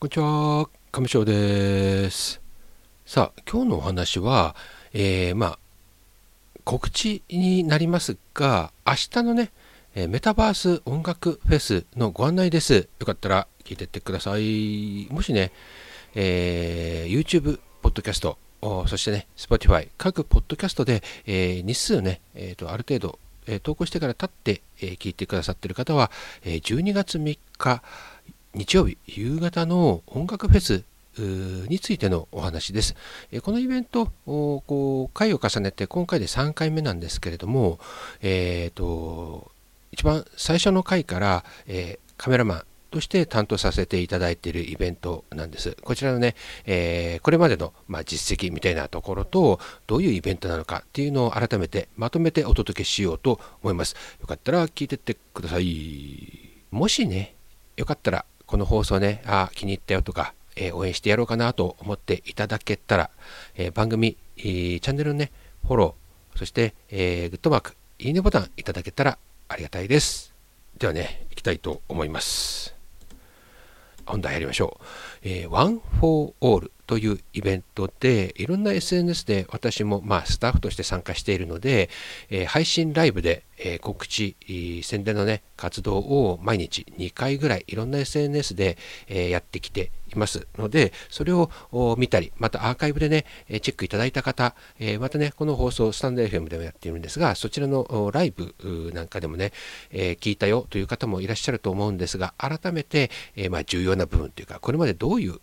こんにちは、上翔です。さあ、今日のお話は、えー、まあ、告知になりますが、明日のね、メタバース音楽フェスのご案内です。よかったら聞いてってください。もしね、えー、YouTube、ポッドキャスト、そしてね、Spotify、各ポッドキャストで、えー、日数ね、えーと、ある程度、えー、投稿してから経って、えー、聞いてくださっている方は、えー、12月3日、日曜日夕方の音楽フェスについてのお話です。このイベント、こう回を重ねて今回で3回目なんですけれども、えーと、一番最初の回から、えー、カメラマンとして担当させていただいているイベントなんです。こちらのね、えー、これまでの、まあ、実績みたいなところと、どういうイベントなのかっていうのを改めてまとめてお届けしようと思います。よかったら聞いてってください。もしね、よかったらこの放送ね、あ気に入ったよとか、えー、応援してやろうかなと思っていただけたら、えー、番組、えー、チャンネルのね、フォロー、そして、えグッドマーク、いいねボタンいただけたらありがたいです。ではね、いきたいと思います。本題やりましょう。えー、One for All というイベントでいろんな SNS で私もまあスタッフとして参加しているので、えー、配信ライブで、えー、告知、宣伝のね活動を毎日2回ぐらいいろんな SNS で、え、やってきていますのでそれを見たりまたアーカイブでねチェックいただいた方、えまたねこの放送スタンド FM でもやっているんですがそちらのライブなんかでもね、え聞いたよという方もいらっしゃると思うんですが改めて、えまあ、重要な部分というかこれまでどういう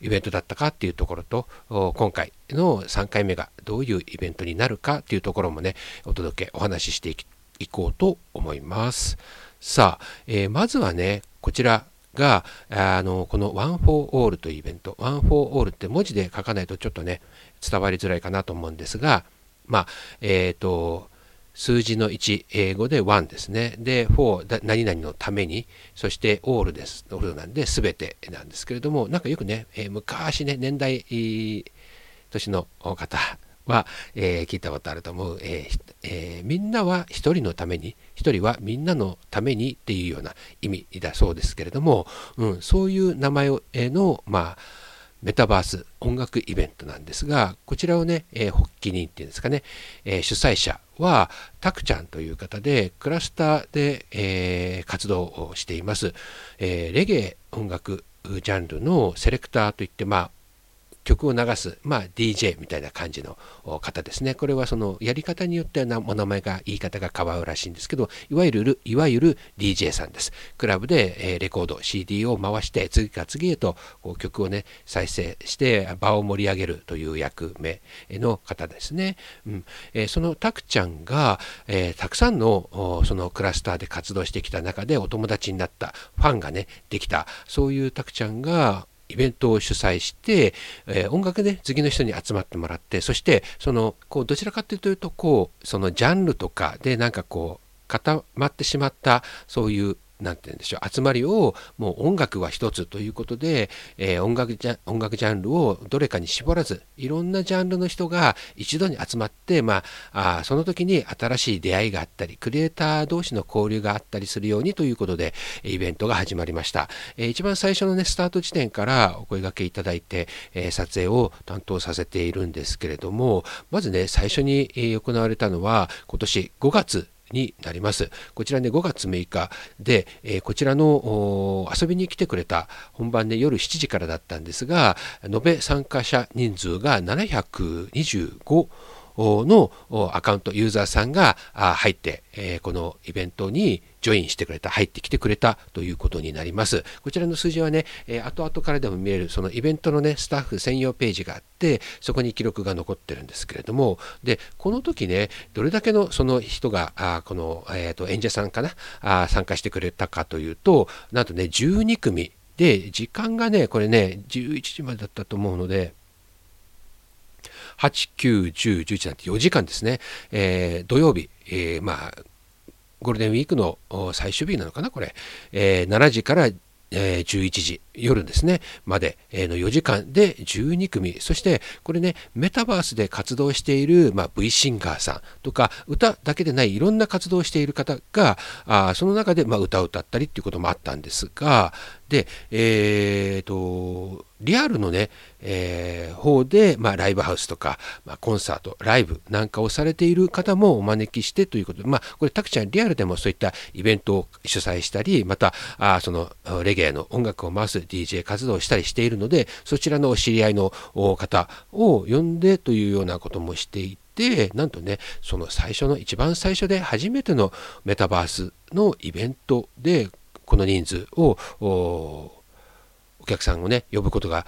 イベントだったかっていうところと今回の3回目がどういうイベントになるかっていうところもねお届けお話ししていこうと思います。さあ、えー、まずはねこちらがあのこの One for All というイベント。One for All って文字で書かないとちょっとね伝わりづらいかなと思うんですがまあえっ、ー、と数字の1、英語で1ですね。で、for 何々のために、そして all です。all なんで全てなんですけれども、なんかよくね、えー、昔ね、年代、年の方は、えー、聞いたことあると思う、えーえー、みんなは一人のために、一人はみんなのためにっていうような意味だそうですけれども、うん、そういう名前の、まあ、メタバース音楽イベントなんですが、こちらをね、えー、発起人っていうんですかね、えー、主催者はたくちゃんという方で、クラスターで、えー、活動をしています。えレゲエ音楽ジャンルのセレクターといって、まあ、曲を流す、まあ、DJ みたいな感じの方ですね。これはそのやり方によってはお名前が言い方が変わるらしいんですけど、いわゆる、いわゆる DJ さんです。クラブで、えレコード、CD を回して、次から次へとこう曲をね、再生して場を盛り上げるという役目の方ですね。うんえそのタクちゃんが、えたくさんのそのクラスターで活動してきた中でお友達になったファンがね、できた、そういうタクちゃんがイベントを主催して、えー、音楽で次の人に集まってもらってそしてそのこうどちらかというとこうそのジャンルとかでなんかこう固まってしまったそういうなんて言うんでしょう集まりをもう音楽は一つということで、えー、音楽ジャ音楽ジャンルをどれかに絞らずいろんなジャンルの人が一度に集まって、まあ、あその時に新しい出会いがあったりクリエイター同士の交流があったりするようにということでイベントが始まりました、えー、一番最初のねスタート地点からお声がけいただいて、えー、撮影を担当させているんですけれどもまずね最初に行われたのは今年5月になります。こちらね、5月6日で、えー、こちらの遊びに来てくれた本番で夜7時からだったんですが、延べ参加者人数が725のアカウント、ユーザーさんが入って、えこのイベントにジョインしてくれた、入ってきてくれたということになります。こちらの数字はね、え後々からでも見える、そのイベントのね、スタッフ専用ページがあって、そこに記録が残ってるんですけれども、で、この時ね、どれだけのその人が、あこの、えーと、演者さんかなあ、参加してくれたかというと、なんとね、12組で、時間がね、これね、11時までだったと思うので、8、9、10、11なんて4時間ですね、えー、土曜日、えー、まあ、ゴールデンウィークの最終日なのかな、これ、えー、7時からえー、11時夜ですね。までの4時間で12組。そしてこれねメタバースで活動している、まあ、V シンガーさんとか歌だけでないいろんな活動をしている方があその中で、まあ、歌を歌ったりっていうこともあったんですがで、えーと、リアルのね、えー、方で、まあ、ライブハウスとか、まあ、コンサート、ライブなんかをされている方もお招きしてということで、まあ、これ、たくちゃん、リアルでもそういったイベントを主催したり、また、あそのレゲエの音楽を回す DJ 活動をしたりしているので、そちらのお知り合いの方を呼んでというようなこともしていて、でなんとねその最初の一番最初で初めてのメタバースのイベントでこの人数をお客さんをね呼ぶことが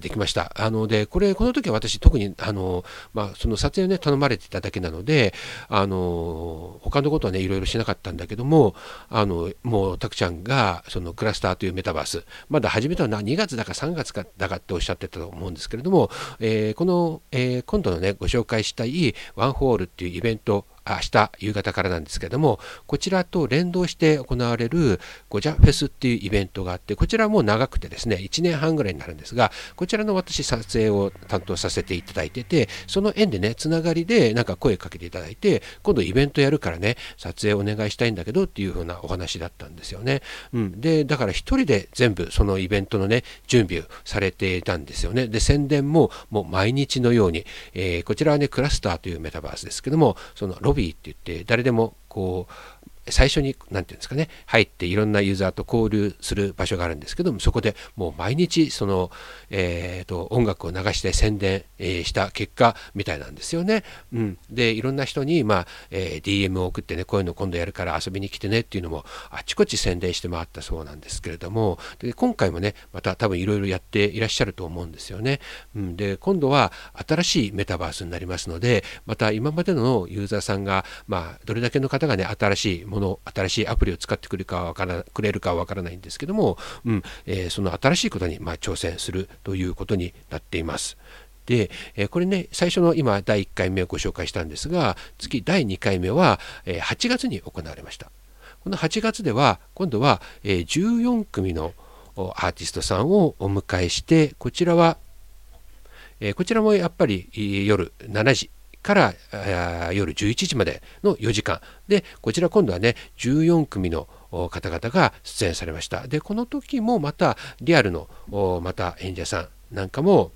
できました。あのでこれこの時は私特にあの、まあ、その撮影をね頼まれてただけなのであの他のことはねいろいろしなかったんだけどもあのもうたくちゃんがそのクラスターというメタバースまだ始めたのは2月だか3月かだかっておっしゃってたと思うんですけれども、えー、この、えー、今度のねご紹介したいワンホールっていうイベント明日夕方からなんですけどもこちらと連動して行われるゴジャフェスっていうイベントがあってこちらも長くてですね1年半ぐらいになるんですがこちらの私撮影を担当させていただいててその縁でねつながりでなんか声かけていただいて今度イベントやるからね撮影お願いしたいんだけどっていう風なお話だったんですよね、うん、でだから1人で全部そのイベントのね準備をされていたんですよね。で宣伝ももう毎日のように、えー、こちらはねクラスターというメタバースですけどもそのロビーって言って誰でもこう最初に何て言うんですかね入っていろんなユーザーと交流する場所があるんですけどもそこでもう毎日その、えーと、音楽を流して宣伝、えー、した結果みたいなんですよね。うん、でいろんな人に、まあえー、DM を送ってねこういうの今度やるから遊びに来てねっていうのもあちこち宣伝して回ったそうなんですけれどもで今回もねまた多分いろいろやっていらっしゃると思うんですよね。うん、で今度は新しいメタバースになりますのでまた今までのユーザーさんが、まあ、どれだけの方がね新しいもの新しいアプリを使ってくるかはからくれるかはわからないんですけども、うんえー、その新しいことにま挑戦するということになっています。で、えこれね最初の今第1回目をご紹介したんですが次第2回目は、え8月に行われましたこの8月では今度は、え14組のアーティストさんをお迎えしてこちらは、えこちらもやっぱり夜7時から夜11時までの4時間。でこちら今度はね14組の方々が出演されました。でこの時もまたリアルのまた演者さんなんかも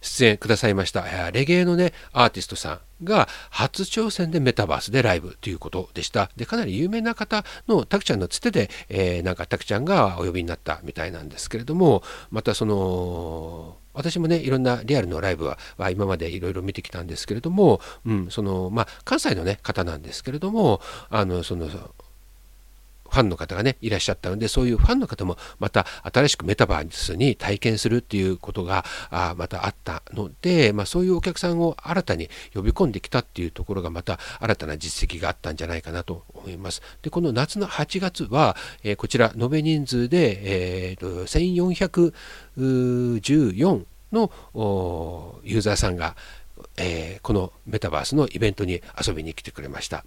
出演くださいました。レゲエのねアーティストさんが初挑戦でメタバースでライブということでした。でかなり有名な方のタクちゃんのつてで、えー、なんかタクちゃんがお呼びになったみたいなんですけれどもまたその私もねいろんなリアルのライブは今までいろいろ見てきたんですけれども、うん、そのまあ関西のね方なんですけれどもあのそのファンの方がねいらっしゃったのでそういうファンの方もまた新しくメタバースに体験するっていうことがあまたあったので、まあ、そういうお客さんを新たに呼び込んできたっていうところがまた新たな実績があったんじゃないかなと思います。でこの夏の8月は、えー、こちら延べ人数で、えーと、1414のユーザーさんが、えー、このメタバースのイベントに遊びに来てくれました。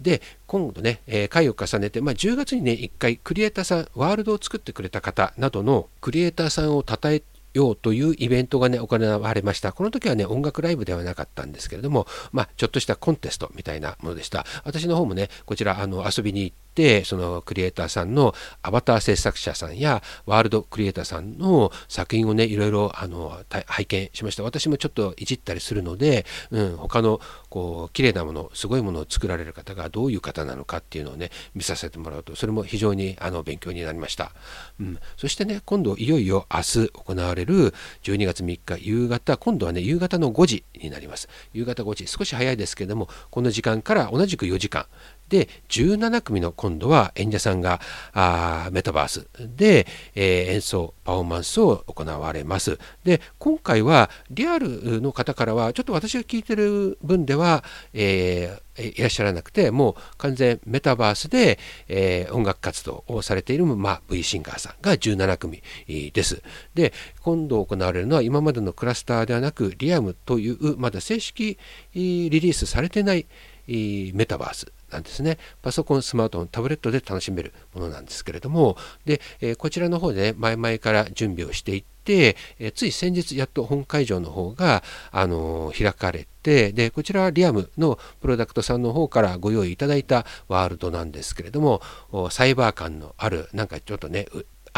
で今度ね、えー、回を重ねて、まあ、10月にね1回クリエイターさんワールドを作ってくれた方などのクリエイターさんを称えようというイベントがね行われました。この時はね音楽ライブではなかったんですけれどもまあちょっとしたコンテストみたいなものでした。私の方もねこちらあの遊びに行ってそのクリエイターさんのアバター制作者さんやワールドクリエイターさんの作品をねいろいろあの拝見しました。私もちょっといじったりするので、うん、他のこう綺麗なものすごいものを作られる方がどういう方なのかっていうのをね見させてもらうとそれも非常にあの勉強になりました、うん、そしてね今度いよいよ明日行われる12月3日夕方今度はね夕方の5時になります。夕方5時少し早いですけどもこの時間から同じく4時間で17組の今度は演者さんがあメタバースで、えー、演奏パフォーマンスを行われます。で今回はリアルの方からはちょっと私が聞いてる分では、えー、いらっしゃらなくてもう完全メタバースで、えー、音楽活動をされている、まあ、V シンガーさんが17組です。で今度行われるのは今までのクラスターではなくリアムというまだ正式リリースされてないメタバースなんですね。パソコンスマートフォンタブレットで楽しめるものなんですけれども。で、えー、こちらの方でね前々から準備をしていって、えー、つい先日やっと本会場の方が、あのー、開かれてでこちらはリアムのプロダクトさんの方からご用意いただいたワールドなんですけれどもサイバー感のあるなんかちょっとね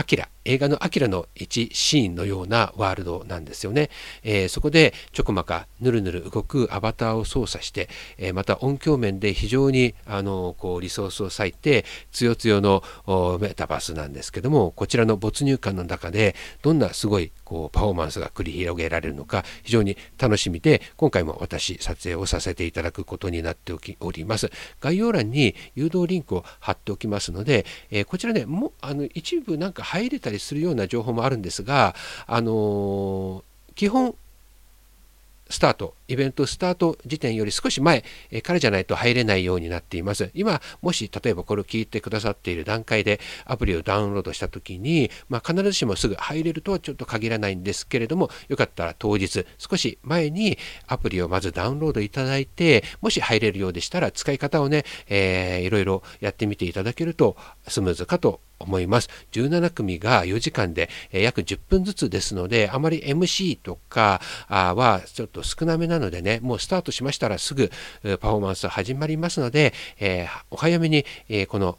アキラ映画の「アキラ」の一シーンのようなワールドなんですよね、えー、そこでちょこまかぬるぬる動くアバターを操作して、えー、また音響面で非常にあのこうリソースを割いてつよつよのメタバースなんですけどもこちらの没入感の中でどんなすごいこうパフォーマンスが繰り広げられるのか非常に楽しみで今回も私撮影をさせていただくことになっております。概要欄に誘導リンクを貼っておきますので、えー、こちらねもあの一部なんか入れたりするような情報もあるんですがあのー、基本スタート、イベントスタート時点より少し前からじゃないと入れないようになっています。今、もし例えばこれを聞いてくださっている段階でアプリをダウンロードした時に、まあ、必ずしもすぐ入れるとはちょっと限らないんですけれども、よかったら当日、少し前にアプリをまずダウンロードいただいて、もし入れるようでしたら使い方をね、えー、いろいろやってみていただけるとスムーズかと思います。17組が4時間で、約10分ずつですので、あまり MC とかはちょっと少なめなのでね、もうスタートしましたらすぐパフォーマンス始まりますので、えー、お早めに、えー、この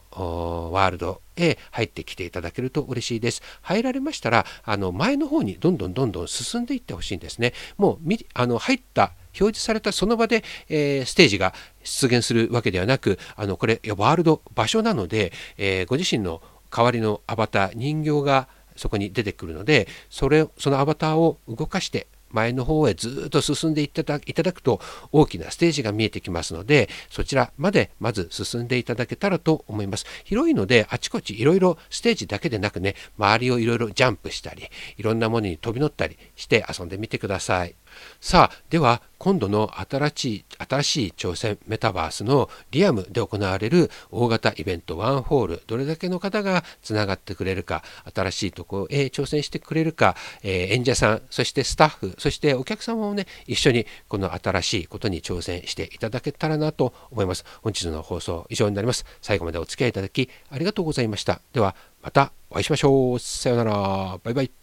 ワールドへ入ってきていただけると嬉しいです。入られましたら、あの前の方にどんどんどんどん進んでいってほしいんですね。もうあの入った表示されたその場で、えー、ステージが出現するわけではなくあのこれワールド場所なので、えー、ご自身の代わりのアバター人形がそこに出てくるのでそれそのアバターを動かして前の方へずっと進んでいただいただくと大きなステージが見えてきますのでそちらまでまず進んでいただけたらと思います。広いのであちこちいろいろステージだけでなくね周りをいろいろジャンプしたりいろんなものに飛び乗ったりして遊んでみてください。さあでは今度の新しい新しい挑戦メタバースのリアムで行われる大型イベントワンホールどれだけの方がつながってくれるか新しいところへ挑戦してくれるか、えー、演者さんそしてスタッフそしてお客様もね一緒にこの新しいことに挑戦していただけたらなと思います。本日の放送以上になります。最後までお付き合いいただきありがとうございました。ではまたお会いしましょう。さようなら。バイバイ。